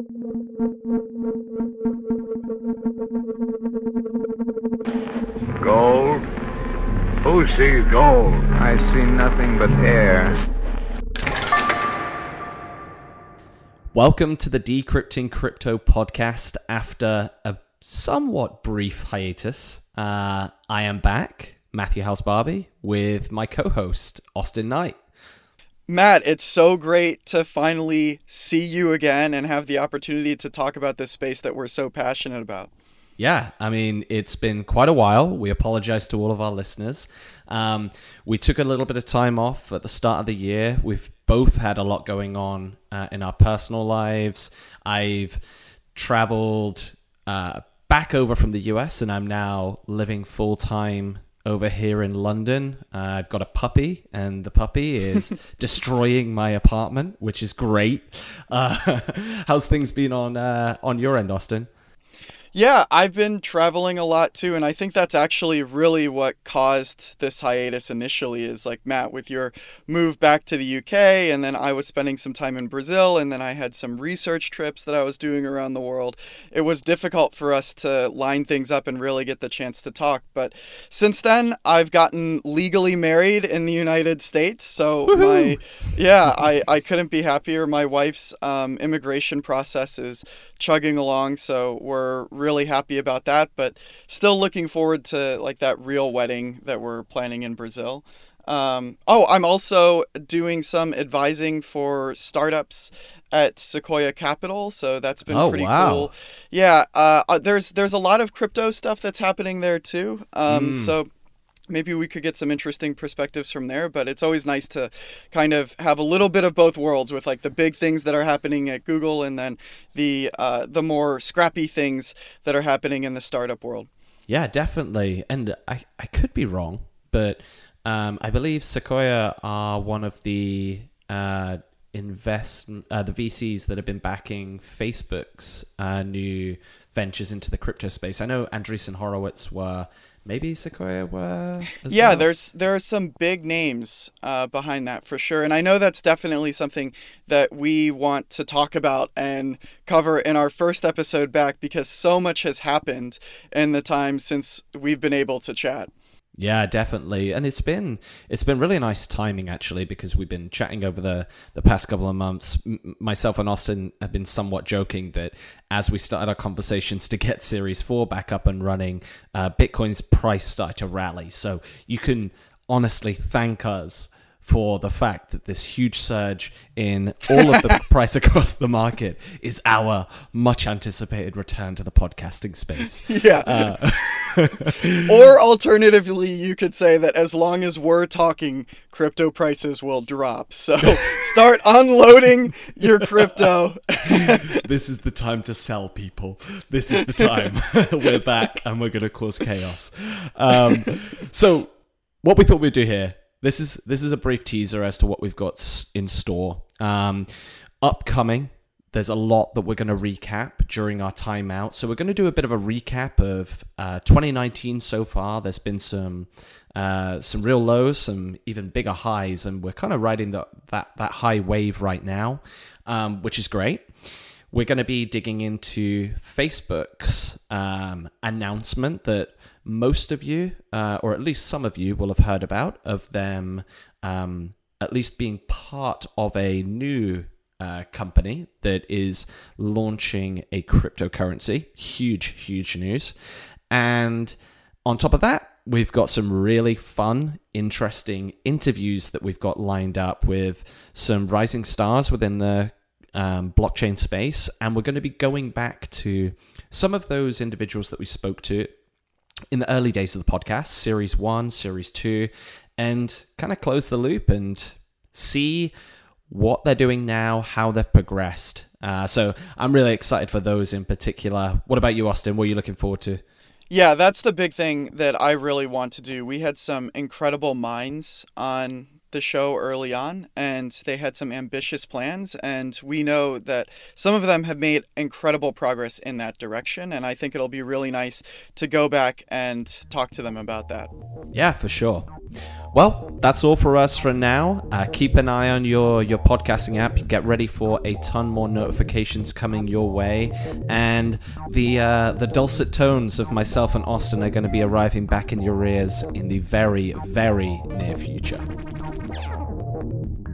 Gold? Who sees gold? I see nothing but air. Welcome to the Decrypting Crypto podcast after a somewhat brief hiatus. Uh, I am back, Matthew House Barbie, with my co host, Austin Knight. Matt, it's so great to finally see you again and have the opportunity to talk about this space that we're so passionate about. Yeah, I mean, it's been quite a while. We apologize to all of our listeners. Um, we took a little bit of time off at the start of the year. We've both had a lot going on uh, in our personal lives. I've traveled uh, back over from the US and I'm now living full time over here in London. Uh, I've got a puppy, and the puppy is destroying my apartment, which is great. Uh, how's things been on uh, on your end, Austin? Yeah, I've been traveling a lot too, and I think that's actually really what caused this hiatus initially. Is like Matt with your move back to the UK, and then I was spending some time in Brazil, and then I had some research trips that I was doing around the world. It was difficult for us to line things up and really get the chance to talk. But since then, I've gotten legally married in the United States, so Woo-hoo! my yeah, I I couldn't be happier. My wife's um, immigration process is chugging along, so we're really happy about that, but still looking forward to like that real wedding that we're planning in Brazil. Um, oh, I'm also doing some advising for startups at Sequoia Capital, so that's been oh, pretty wow. cool. Yeah, uh, uh, there's there's a lot of crypto stuff that's happening there too. Um, mm. So maybe we could get some interesting perspectives from there but it's always nice to kind of have a little bit of both worlds with like the big things that are happening at google and then the uh, the more scrappy things that are happening in the startup world. Yeah definitely. And i, I could be wrong but um, i believe sequoia are one of the uh, invest uh, the vcs that have been backing facebook's uh, new ventures into the crypto space. I know andreessen horowitz were maybe Sequoia were. yeah, well? there's there are some big names uh, behind that for sure, and I know that's definitely something that we want to talk about and cover in our first episode back because so much has happened in the time since we've been able to chat. Yeah, definitely. And it's been it's been really nice timing actually because we've been chatting over the the past couple of months. M- myself and Austin have been somewhat joking that as we started our conversations to get Series 4 back up and running, uh, Bitcoin's price started to rally. So you can honestly thank us for the fact that this huge surge in all of the price across the market is our much anticipated return to the podcasting space. Yeah. Uh, or alternatively, you could say that as long as we're talking, crypto prices will drop. So start unloading your crypto. this is the time to sell, people. This is the time. we're back and we're going to cause chaos. Um, so, what we thought we'd do here this is this is a brief teaser as to what we've got in store. Um, upcoming, there's a lot that we're going to recap during our timeout. So we're going to do a bit of a recap of uh, 2019 so far. There's been some uh, some real lows, some even bigger highs, and we're kind of riding the, that that high wave right now, um, which is great. We're going to be digging into Facebook's um, announcement that most of you, uh, or at least some of you, will have heard about of them um, at least being part of a new uh, company that is launching a cryptocurrency. Huge, huge news. And on top of that, we've got some really fun, interesting interviews that we've got lined up with some rising stars within the um, blockchain space. And we're going to be going back to some of those individuals that we spoke to in the early days of the podcast, series one, series two, and kind of close the loop and see what they're doing now, how they've progressed. Uh, so I'm really excited for those in particular. What about you, Austin? What are you looking forward to? Yeah, that's the big thing that I really want to do. We had some incredible minds on the show early on and they had some ambitious plans and we know that some of them have made incredible progress in that direction and I think it'll be really nice to go back and talk to them about that. Yeah, for sure. Well, that's all for us for now. Uh, keep an eye on your, your podcasting app. Get ready for a ton more notifications coming your way, and the uh, the dulcet tones of myself and Austin are going to be arriving back in your ears in the very very near future. Thank you.